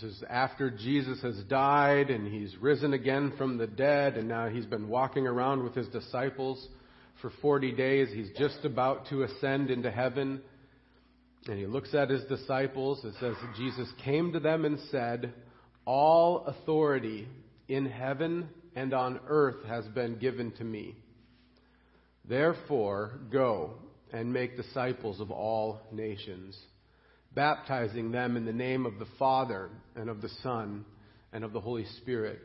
This is after Jesus has died and he's risen again from the dead, and now he's been walking around with his disciples for 40 days. He's just about to ascend into heaven. And he looks at his disciples. It says, Jesus came to them and said, All authority in heaven and on earth has been given to me. Therefore, go and make disciples of all nations, baptizing them in the name of the Father and of the Son and of the Holy Spirit,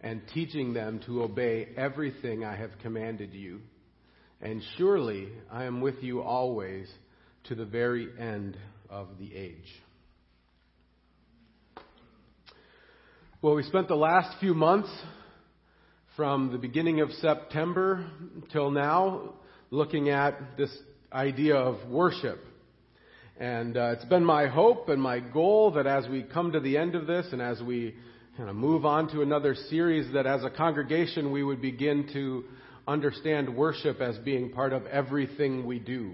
and teaching them to obey everything I have commanded you. And surely I am with you always to the very end of the age. Well, we spent the last few months from the beginning of September till now looking at this idea of worship. And uh, it's been my hope and my goal that as we come to the end of this and as we kind of move on to another series, that as a congregation we would begin to understand worship as being part of everything we do.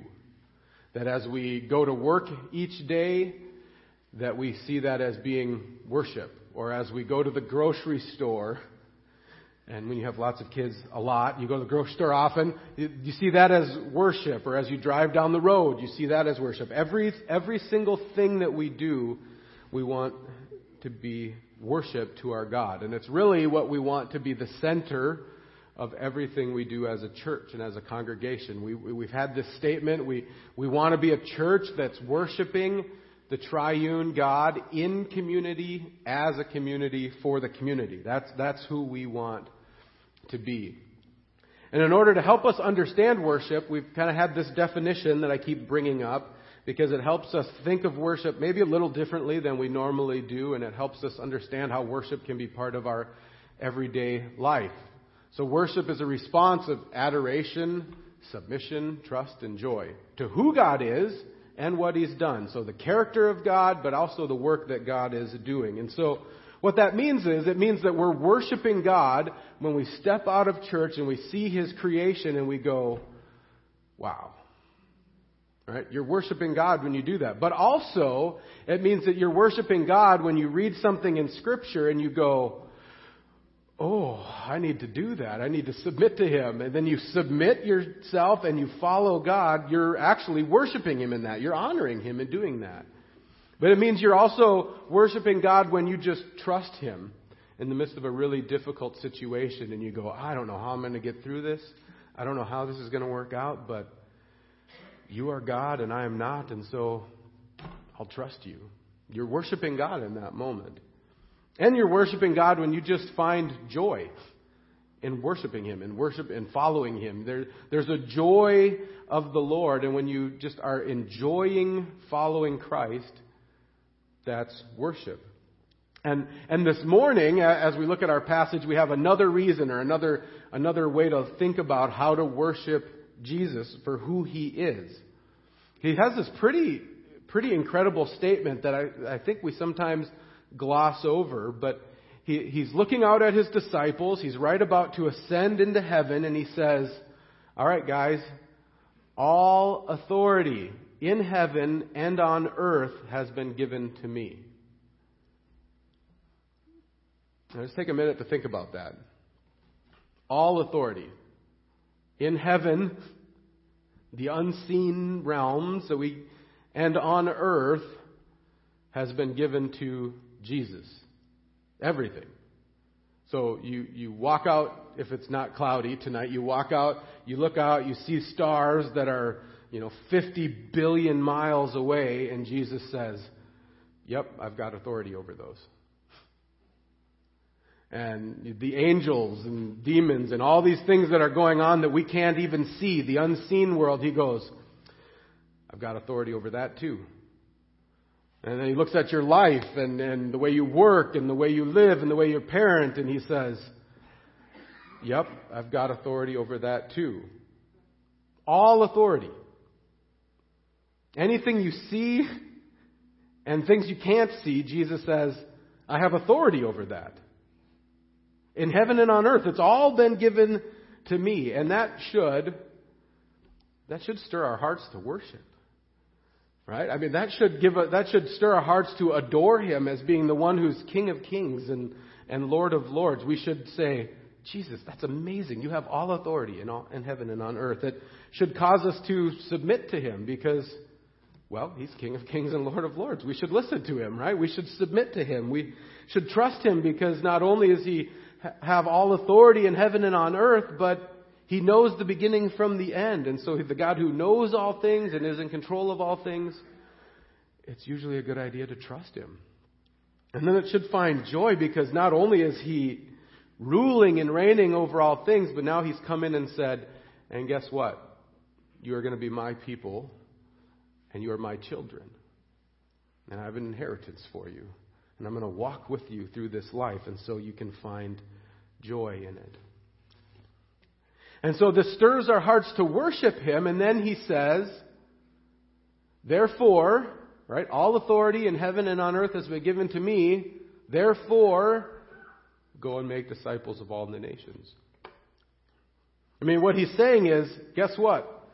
That as we go to work each day, that we see that as being worship. Or as we go to the grocery store, and when you have lots of kids a lot, you go to the grocery store often, you see that as worship. Or as you drive down the road, you see that as worship. Every, every single thing that we do, we want to be worship to our God. And it's really what we want to be the center of everything we do as a church and as a congregation. We, we, have had this statement. We, we want to be a church that's worshiping the triune God in community, as a community, for the community. That's, that's who we want to be. And in order to help us understand worship, we've kind of had this definition that I keep bringing up because it helps us think of worship maybe a little differently than we normally do, and it helps us understand how worship can be part of our everyday life. So worship is a response of adoration, submission, trust, and joy to who God is and what He's done. So the character of God, but also the work that God is doing. And so what that means is it means that we're worshiping God when we step out of church and we see His creation and we go, wow. Right? You're worshiping God when you do that. But also, it means that you're worshiping God when you read something in Scripture and you go, oh, I need to do that. I need to submit to Him. And then you submit yourself and you follow God. You're actually worshiping Him in that. You're honoring Him in doing that. But it means you're also worshiping God when you just trust Him in the midst of a really difficult situation and you go, I don't know how I'm going to get through this. I don't know how this is going to work out, but you are God and I am not, and so I'll trust you. You're worshiping God in that moment. And you're worshiping God when you just find joy in worshiping Him and worship and following Him. There, there's a joy of the Lord, and when you just are enjoying following Christ, that's worship. And, and this morning, as we look at our passage, we have another reason or another, another way to think about how to worship Jesus for who He is. He has this pretty, pretty incredible statement that I, I think we sometimes gloss over, but he, he's looking out at his disciples. He's right about to ascend into heaven, and he says, All right, guys, all authority in heaven and on earth has been given to me. Now, just take a minute to think about that. All authority in heaven, the unseen realms that we, and on earth has been given to Jesus. Everything. So you, you walk out, if it's not cloudy tonight, you walk out, you look out, you see stars that are, you know, 50 billion miles away, and Jesus says, Yep, I've got authority over those. And the angels and demons and all these things that are going on that we can't even see, the unseen world, he goes, I've got authority over that too. And then he looks at your life and, and the way you work and the way you live and the way you parent, and he says, Yep, I've got authority over that too. All authority. Anything you see and things you can't see, Jesus says, I have authority over that. In heaven and on earth, it's all been given to me. And that should, that should stir our hearts to worship Right? I mean, that should give a, that should stir our hearts to adore him as being the one who's King of Kings and, and Lord of Lords. We should say, Jesus, that's amazing. You have all authority in, all, in heaven and on earth. It should cause us to submit to him because, well, he's King of Kings and Lord of Lords. We should listen to him, right? We should submit to him. We should trust him because not only does he have all authority in heaven and on earth, but he knows the beginning from the end. And so the God who knows all things and is in control of all things, it's usually a good idea to trust him. And then it should find joy because not only is he ruling and reigning over all things, but now he's come in and said, and guess what? You are going to be my people and you are my children. And I have an inheritance for you. And I'm going to walk with you through this life. And so you can find joy in it. And so this stirs our hearts to worship him, and then he says, Therefore, right, all authority in heaven and on earth has been given to me, therefore, go and make disciples of all the nations. I mean, what he's saying is, guess what?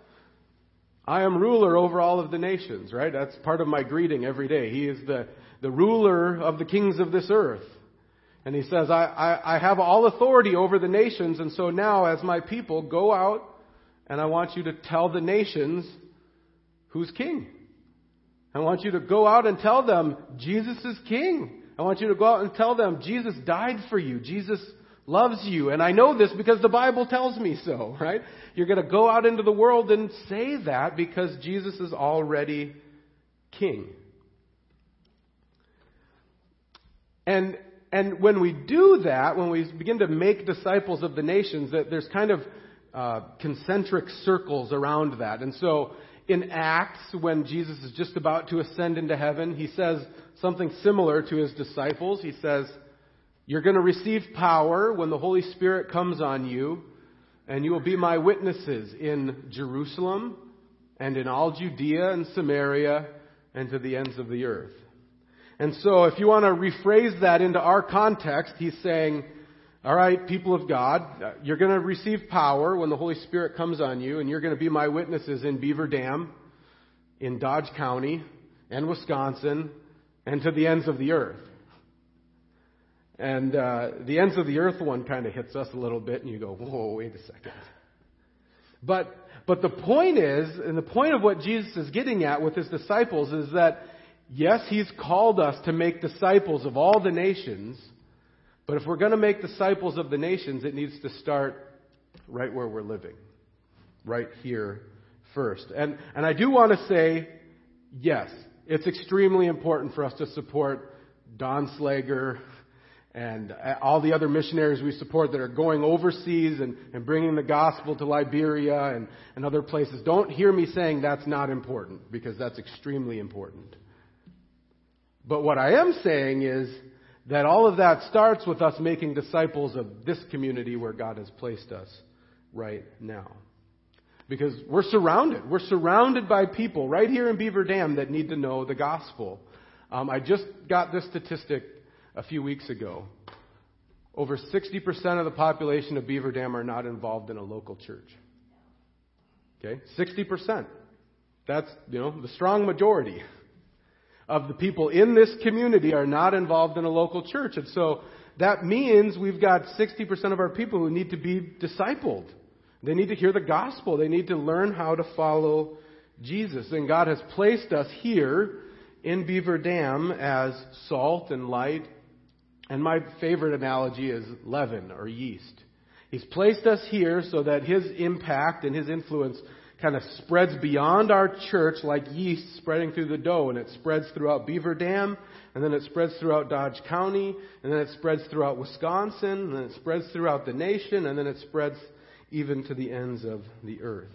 I am ruler over all of the nations, right? That's part of my greeting every day. He is the, the ruler of the kings of this earth. And he says, I, I, I have all authority over the nations, and so now, as my people, go out and I want you to tell the nations who's king. I want you to go out and tell them Jesus is king. I want you to go out and tell them Jesus died for you. Jesus loves you. And I know this because the Bible tells me so, right? You're going to go out into the world and say that because Jesus is already king. And and when we do that, when we begin to make disciples of the nations, that there's kind of uh, concentric circles around that. And so in Acts, when Jesus is just about to ascend into heaven, he says something similar to his disciples. He says, You're going to receive power when the Holy Spirit comes on you, and you will be my witnesses in Jerusalem and in all Judea and Samaria and to the ends of the earth. And so if you want to rephrase that into our context, he's saying, all right, people of God, you're going to receive power when the Holy Spirit comes on you, and you're going to be my witnesses in Beaver Dam, in Dodge County, and Wisconsin, and to the ends of the earth. And uh, the ends of the earth one kind of hits us a little bit, and you go, whoa, wait a second. But, but the point is, and the point of what Jesus is getting at with his disciples is that Yes, He's called us to make disciples of all the nations, but if we're going to make disciples of the nations, it needs to start right where we're living, right here first. And, and I do want to say, yes, it's extremely important for us to support Don Slager and uh, all the other missionaries we support that are going overseas and, and bringing the gospel to Liberia and, and other places. Don't hear me saying that's not important, because that's extremely important. But what I am saying is that all of that starts with us making disciples of this community where God has placed us right now. Because we're surrounded. We're surrounded by people right here in Beaver Dam that need to know the gospel. Um, I just got this statistic a few weeks ago. Over 60% of the population of Beaver Dam are not involved in a local church. Okay? 60%. That's, you know, the strong majority of the people in this community are not involved in a local church. And so that means we've got 60% of our people who need to be discipled. They need to hear the gospel. They need to learn how to follow Jesus. And God has placed us here in Beaver Dam as salt and light. And my favorite analogy is leaven or yeast. He's placed us here so that His impact and His influence kind of spreads beyond our church like yeast spreading through the dough, and it spreads throughout Beaver Dam, and then it spreads throughout Dodge County, and then it spreads throughout Wisconsin, and then it spreads throughout the nation, and then it spreads even to the ends of the earth.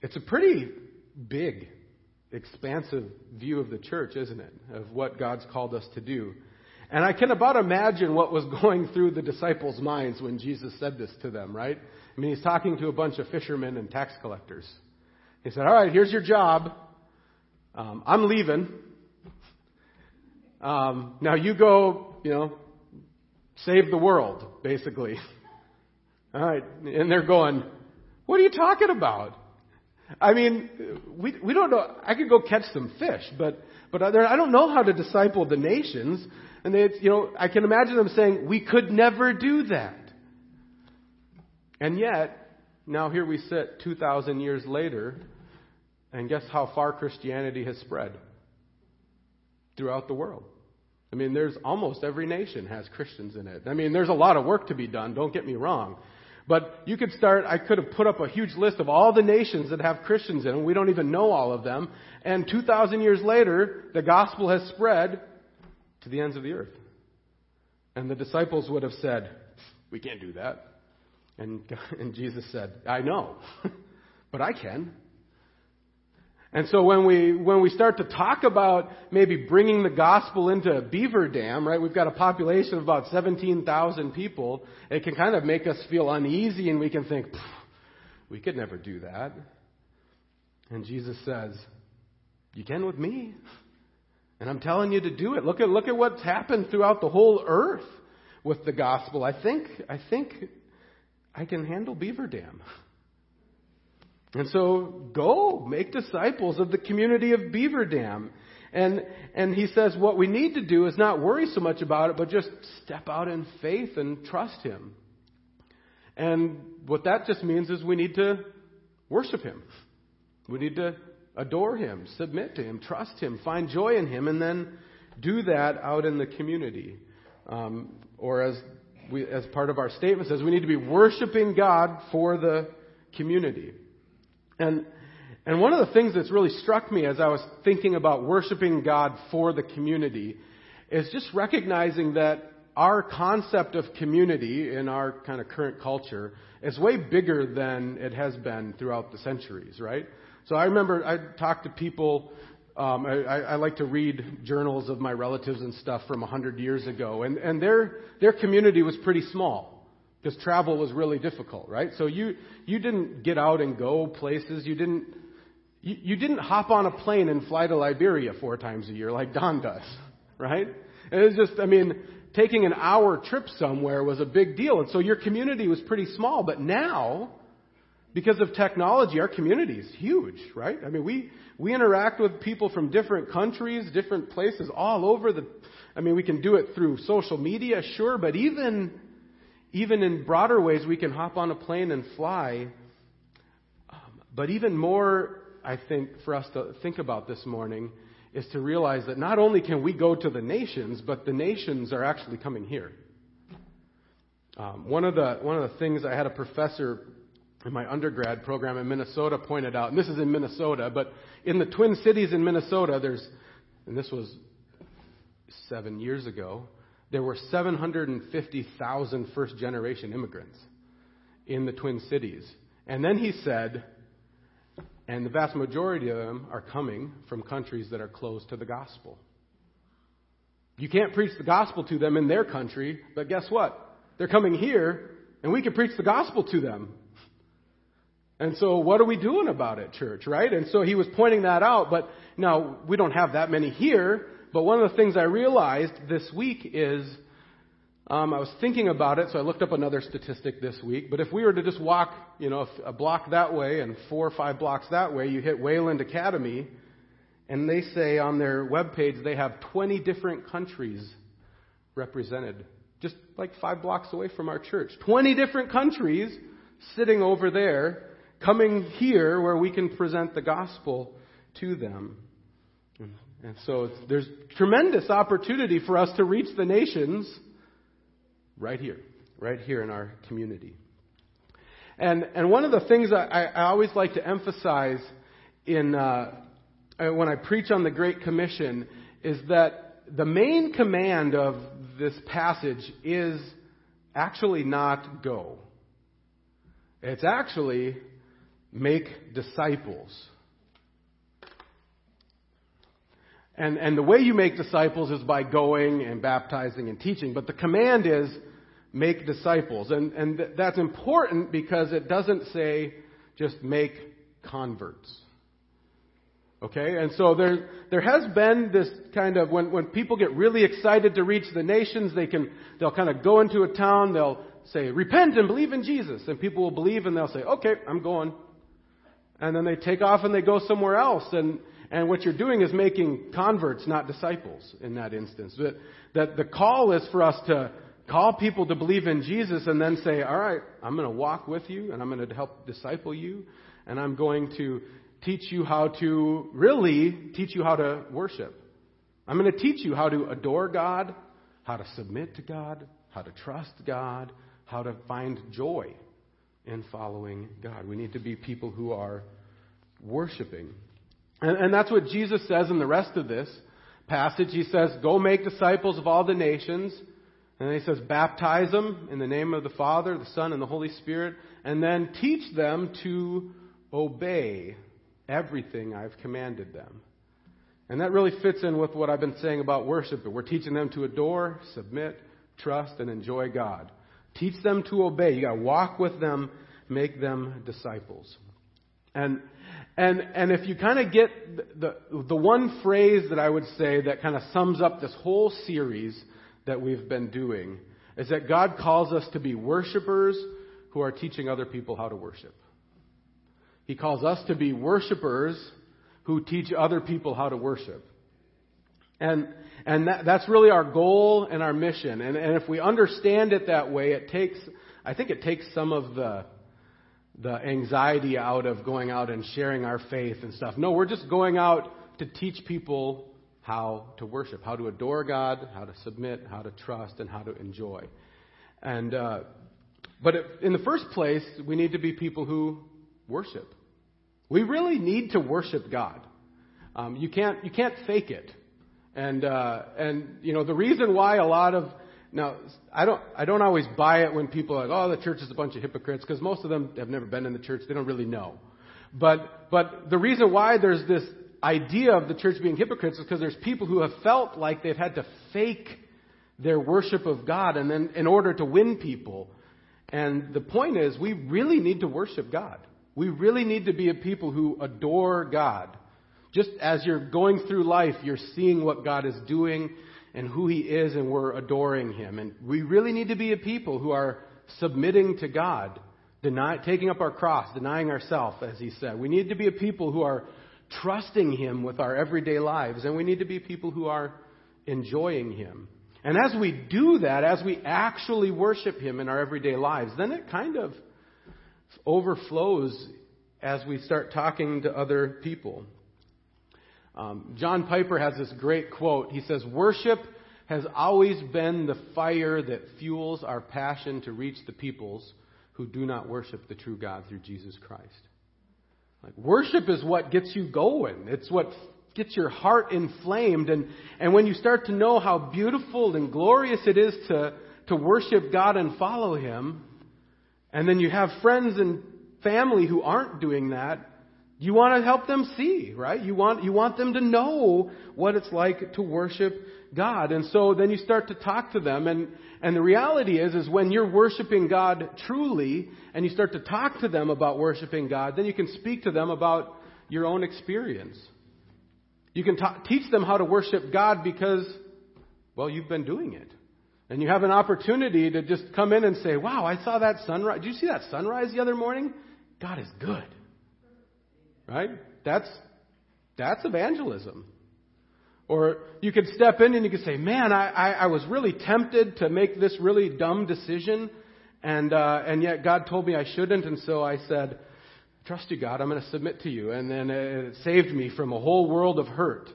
It's a pretty big, expansive view of the church, isn't it? Of what God's called us to do. And I can about imagine what was going through the disciples' minds when Jesus said this to them, right? I mean, he's talking to a bunch of fishermen and tax collectors. He said, All right, here's your job. Um, I'm leaving. Um, now you go, you know, save the world, basically. All right. And they're going, What are you talking about? I mean, we, we don't know. I could go catch some fish, but, but I don't know how to disciple the nations. And they, you know, I can imagine them saying, we could never do that. And yet, now here we sit 2,000 years later, and guess how far Christianity has spread? Throughout the world. I mean, there's almost every nation has Christians in it. I mean, there's a lot of work to be done, don't get me wrong. But you could start, I could have put up a huge list of all the nations that have Christians in them. We don't even know all of them. And 2,000 years later, the gospel has spread to the ends of the earth. And the disciples would have said, We can't do that. And, and Jesus said, I know, but I can. And so when we, when we start to talk about maybe bringing the gospel into Beaver Dam, right, we've got a population of about 17,000 people, it can kind of make us feel uneasy and we can think, we could never do that. And Jesus says, you can with me. And I'm telling you to do it. Look at, look at what's happened throughout the whole earth with the gospel. I think, I think I can handle Beaver Dam. And so go make disciples of the community of Beaver Dam. And, and he says what we need to do is not worry so much about it, but just step out in faith and trust him. And what that just means is we need to worship him. We need to adore him, submit to him, trust him, find joy in him, and then do that out in the community. Um, or as we, as part of our statement says, we need to be worshiping God for the community. And, and one of the things that's really struck me as I was thinking about worshiping God for the community is just recognizing that our concept of community in our kind of current culture is way bigger than it has been throughout the centuries, right? So I remember I talked to people. Um, I, I like to read journals of my relatives and stuff from a hundred years ago, and, and their their community was pretty small because travel was really difficult, right? So you you didn't get out and go places. You didn't you, you didn't hop on a plane and fly to Liberia four times a year like Don does, right? And it was just, I mean, taking an hour trip somewhere was a big deal, and so your community was pretty small. But now, because of technology, our community is huge, right? I mean, we we interact with people from different countries, different places, all over the. I mean, we can do it through social media, sure, but even even in broader ways, we can hop on a plane and fly. Um, but even more, I think, for us to think about this morning is to realize that not only can we go to the nations, but the nations are actually coming here. Um, one of the one of the things I had a professor in my undergrad program in Minnesota pointed out, and this is in Minnesota, but in the Twin Cities in Minnesota, there's, and this was seven years ago, there were 750,000 first generation immigrants in the Twin Cities. And then he said, and the vast majority of them are coming from countries that are closed to the gospel. You can't preach the gospel to them in their country, but guess what? They're coming here, and we can preach the gospel to them. And so, what are we doing about it, church, right? And so he was pointing that out, but now we don't have that many here, but one of the things I realized this week is um, I was thinking about it, so I looked up another statistic this week. But if we were to just walk, you know, a block that way and four or five blocks that way, you hit Wayland Academy, and they say on their webpage they have 20 different countries represented, just like five blocks away from our church. 20 different countries sitting over there, coming here where we can present the gospel to them. And so there's tremendous opportunity for us to reach the nations right here, right here in our community. And, and one of the things I, I always like to emphasize in, uh, when I preach on the Great Commission is that the main command of this passage is actually not go. It's actually make disciples. And, and the way you make disciples is by going and baptizing and teaching. But the command is make disciples. And, and th- that's important because it doesn't say just make converts. Okay? And so there, there has been this kind of, when, when people get really excited to reach the nations, they can, they'll kind of go into a town, they'll say, repent and believe in Jesus. And people will believe and they'll say, okay, I'm going. And then they take off and they go somewhere else. And, and what you're doing is making converts, not disciples in that instance. That, that the call is for us to call people to believe in Jesus and then say, all right, I'm going to walk with you and I'm going to help disciple you and I'm going to teach you how to really teach you how to worship. I'm going to teach you how to adore God, how to submit to God, how to trust God, how to find joy in following God. We need to be people who are worshiping. And, and, that's what Jesus says in the rest of this passage. He says, Go make disciples of all the nations. And then he says, Baptize them in the name of the Father, the Son, and the Holy Spirit. And then teach them to obey everything I've commanded them. And that really fits in with what I've been saying about worship. We're teaching them to adore, submit, trust, and enjoy God. Teach them to obey. You got to walk with them, make them disciples. And and and if you kind of get the the one phrase that I would say that kind of sums up this whole series that we've been doing is that God calls us to be worshipers who are teaching other people how to worship. He calls us to be worshipers who teach other people how to worship. And, and that, that's really our goal and our mission. And, and if we understand it that way, it takes, I think it takes some of the, the anxiety out of going out and sharing our faith and stuff. No, we're just going out to teach people how to worship, how to adore God, how to submit, how to trust, and how to enjoy. And, uh, but in the first place, we need to be people who worship. We really need to worship God. Um, you can't you can't fake it. And uh, and you know the reason why a lot of now I don't I don't always buy it when people are like oh the church is a bunch of hypocrites because most of them have never been in the church they don't really know. But but the reason why there's this idea of the church being hypocrites is because there's people who have felt like they've had to fake their worship of God and then in order to win people. And the point is we really need to worship God. We really need to be a people who adore God. Just as you're going through life, you're seeing what God is doing and who He is, and we're adoring Him. And we really need to be a people who are submitting to God, deny, taking up our cross, denying ourselves, as He said. We need to be a people who are trusting Him with our everyday lives, and we need to be people who are enjoying Him. And as we do that, as we actually worship Him in our everyday lives, then it kind of overflows as we start talking to other people. Um, John Piper has this great quote. He says, Worship has always been the fire that fuels our passion to reach the peoples who do not worship the true God through Jesus Christ. Like, worship is what gets you going. It's what gets your heart inflamed. And, and when you start to know how beautiful and glorious it is to, to worship God and follow Him, and then you have friends and family who aren't doing that, you want to help them see, right? You want, you want them to know what it's like to worship God. And so then you start to talk to them and, and the reality is, is when you're worshiping God truly and you start to talk to them about worshiping God, then you can speak to them about your own experience. You can ta- teach them how to worship God because, well, you've been doing it. And you have an opportunity to just come in and say, wow, I saw that sunrise. Did you see that sunrise the other morning? God is good. Right? That's, that's evangelism. Or you could step in and you could say, man, I, I, I was really tempted to make this really dumb decision. And, uh, and yet God told me I shouldn't. And so I said, trust you, God. I'm going to submit to you. And then it saved me from a whole world of hurt.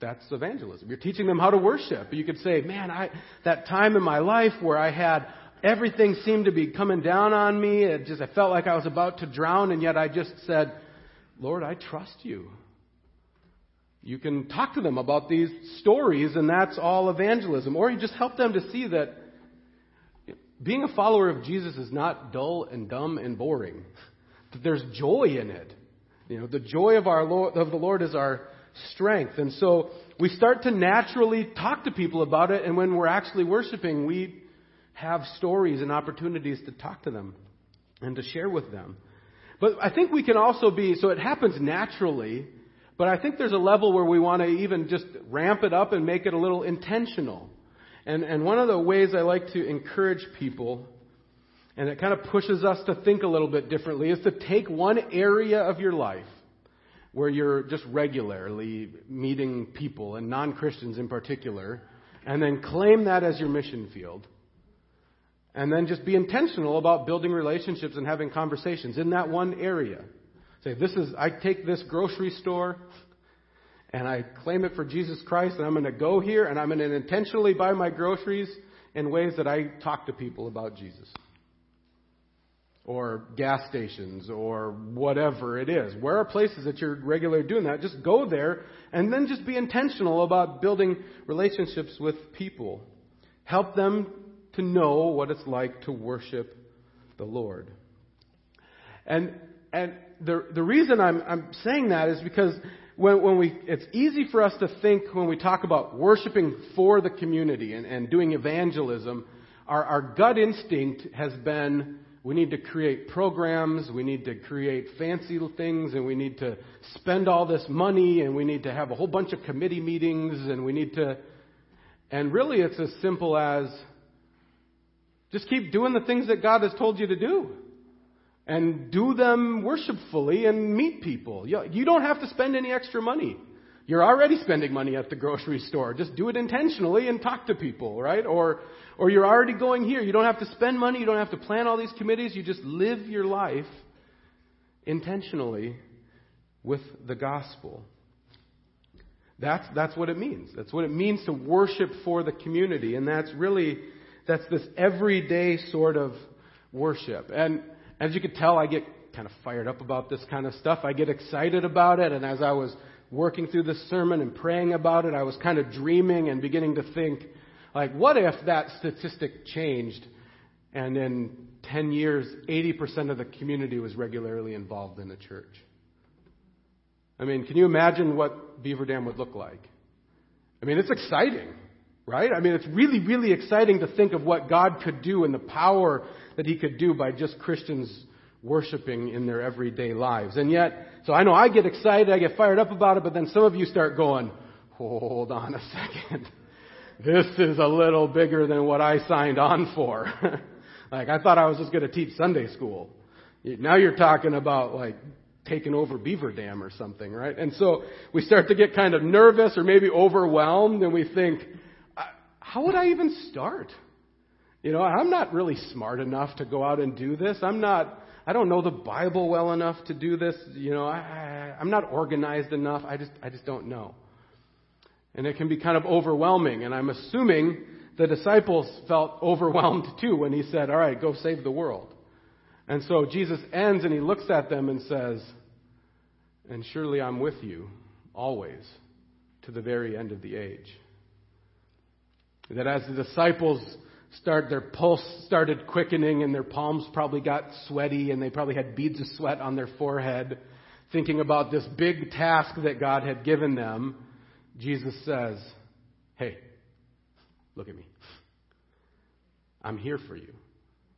That's evangelism. You're teaching them how to worship. You could say, man, I, that time in my life where I had everything seemed to be coming down on me. It just, I felt like I was about to drown, and yet I just said, Lord, I trust you. You can talk to them about these stories, and that's all evangelism. Or you just help them to see that being a follower of Jesus is not dull and dumb and boring. That there's joy in it. You know, the joy of our Lord, of the Lord is our strength. And so we start to naturally talk to people about it, and when we're actually worshiping, we have stories and opportunities to talk to them and to share with them. But I think we can also be, so it happens naturally, but I think there's a level where we want to even just ramp it up and make it a little intentional. And, and one of the ways I like to encourage people and it kind of pushes us to think a little bit differently, is to take one area of your life where you're just regularly meeting people, and non Christians in particular, and then claim that as your mission field. And then just be intentional about building relationships and having conversations in that one area. Say, this is, I take this grocery store and I claim it for Jesus Christ, and I'm going to go here and I'm going to intentionally buy my groceries in ways that I talk to people about Jesus. Or gas stations, or whatever it is. Where are places that you're regularly doing that? Just go there and then just be intentional about building relationships with people. Help them to know what it's like to worship the Lord. And, and the, the reason I'm, I'm saying that is because when, when we, it's easy for us to think when we talk about worshiping for the community and, and doing evangelism, our, our gut instinct has been we need to create programs, we need to create fancy things, and we need to spend all this money, and we need to have a whole bunch of committee meetings, and we need to. And really, it's as simple as just keep doing the things that God has told you to do and do them worshipfully and meet people. You don't have to spend any extra money. You're already spending money at the grocery store. Just do it intentionally and talk to people, right? Or, or you're already going here. You don't have to spend money. You don't have to plan all these committees. You just live your life intentionally with the gospel. That's, that's what it means. That's what it means to worship for the community. And that's really, that's this everyday sort of worship. And as you could tell, I get kind of fired up about this kind of stuff. I get excited about it, and as I was working through this sermon and praying about it, I was kind of dreaming and beginning to think, like, what if that statistic changed and in 10 years, 80% of the community was regularly involved in the church? I mean, can you imagine what Beaver Dam would look like? I mean, it's exciting, right? I mean, it's really, really exciting to think of what God could do and the power that he could do by just Christians worshiping in their everyday lives. And yet, so I know I get excited, I get fired up about it, but then some of you start going, hold on a second. This is a little bigger than what I signed on for. like, I thought I was just going to teach Sunday school. Now you're talking about like taking over Beaver Dam or something, right? And so we start to get kind of nervous or maybe overwhelmed and we think, how would I even start? You know, I'm not really smart enough to go out and do this. I'm not, I don't know the Bible well enough to do this. You know, I, I'm not organized enough. I just, I just don't know. And it can be kind of overwhelming. And I'm assuming the disciples felt overwhelmed too when he said, All right, go save the world. And so Jesus ends and he looks at them and says, And surely I'm with you always to the very end of the age. That as the disciples start their pulse started quickening and their palms probably got sweaty and they probably had beads of sweat on their forehead thinking about this big task that God had given them Jesus says hey look at me. I'm here for you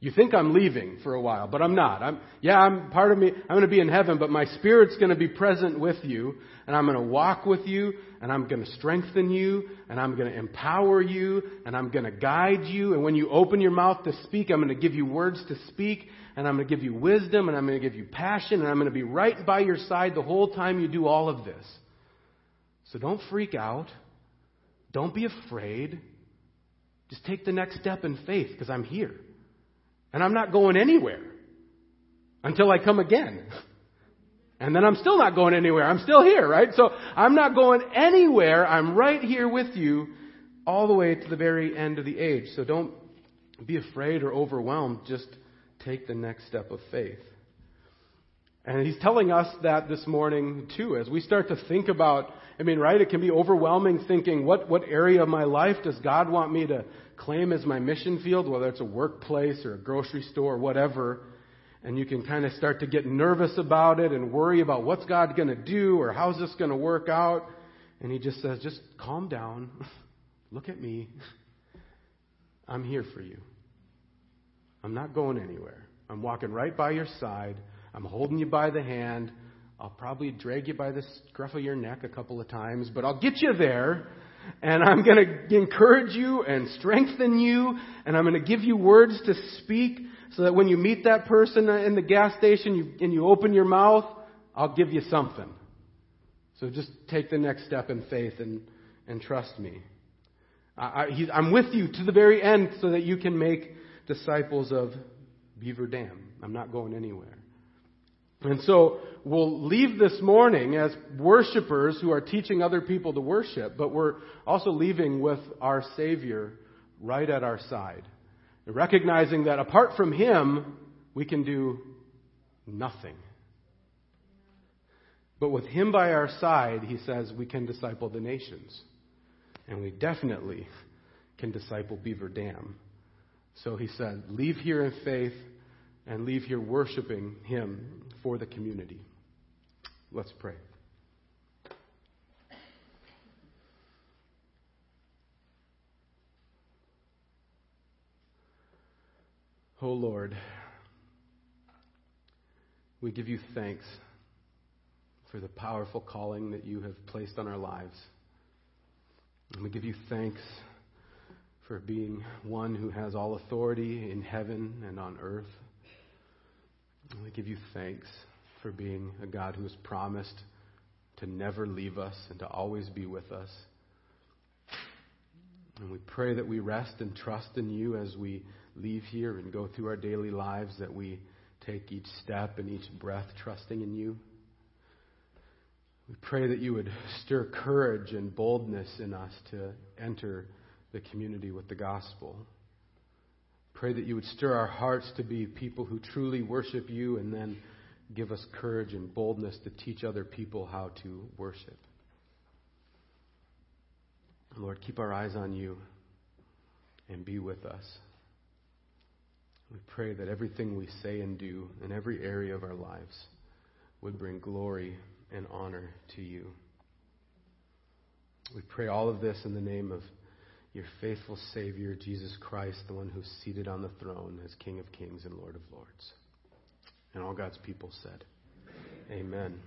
you think I'm leaving for a while, but I'm not. I'm, yeah, I'm part of me. I'm going to be in heaven, but my spirit's going to be present with you, and I'm going to walk with you, and I'm going to strengthen you, and I'm going to empower you, and I'm going to guide you. And when you open your mouth to speak, I'm going to give you words to speak, and I'm going to give you wisdom, and I'm going to give you passion, and I'm going to be right by your side the whole time you do all of this. So don't freak out. Don't be afraid. Just take the next step in faith, because I'm here. And I'm not going anywhere until I come again. And then I'm still not going anywhere. I'm still here, right? So I'm not going anywhere. I'm right here with you all the way to the very end of the age. So don't be afraid or overwhelmed. Just take the next step of faith. And he's telling us that this morning too, as we start to think about, I mean, right, it can be overwhelming thinking, what, what area of my life does God want me to claim as my mission field, whether it's a workplace or a grocery store or whatever, and you can kind of start to get nervous about it and worry about what's God going to do or how's this going to work out. And he just says, just calm down. Look at me. I'm here for you. I'm not going anywhere. I'm walking right by your side. I'm holding you by the hand. I'll probably drag you by the scruff of your neck a couple of times, but I'll get you there and I'm going to encourage you and strengthen you, and I'm going to give you words to speak so that when you meet that person in the gas station and you open your mouth, I'll give you something. So just take the next step in faith and, and trust me. I, am with you to the very end so that you can make disciples of Beaver Dam. I'm not going anywhere. And so we'll leave this morning as worshipers who are teaching other people to worship, but we're also leaving with our Savior right at our side. Recognizing that apart from Him, we can do nothing. But with Him by our side, He says we can disciple the nations. And we definitely can disciple Beaver Dam. So He said, leave here in faith and leave here worshiping Him for the community. Let's pray. Oh Lord, we give you thanks for the powerful calling that you have placed on our lives. And we give you thanks for being one who has all authority in heaven and on earth. We give you thanks for being a God who has promised to never leave us and to always be with us. And we pray that we rest and trust in you as we leave here and go through our daily lives, that we take each step and each breath trusting in you. We pray that you would stir courage and boldness in us to enter the community with the gospel. Pray that you would stir our hearts to be people who truly worship you and then give us courage and boldness to teach other people how to worship. Lord, keep our eyes on you and be with us. We pray that everything we say and do in every area of our lives would bring glory and honor to you. We pray all of this in the name of your faithful Savior, Jesus Christ, the one who's seated on the throne as King of Kings and Lord of Lords. And all God's people said, Amen.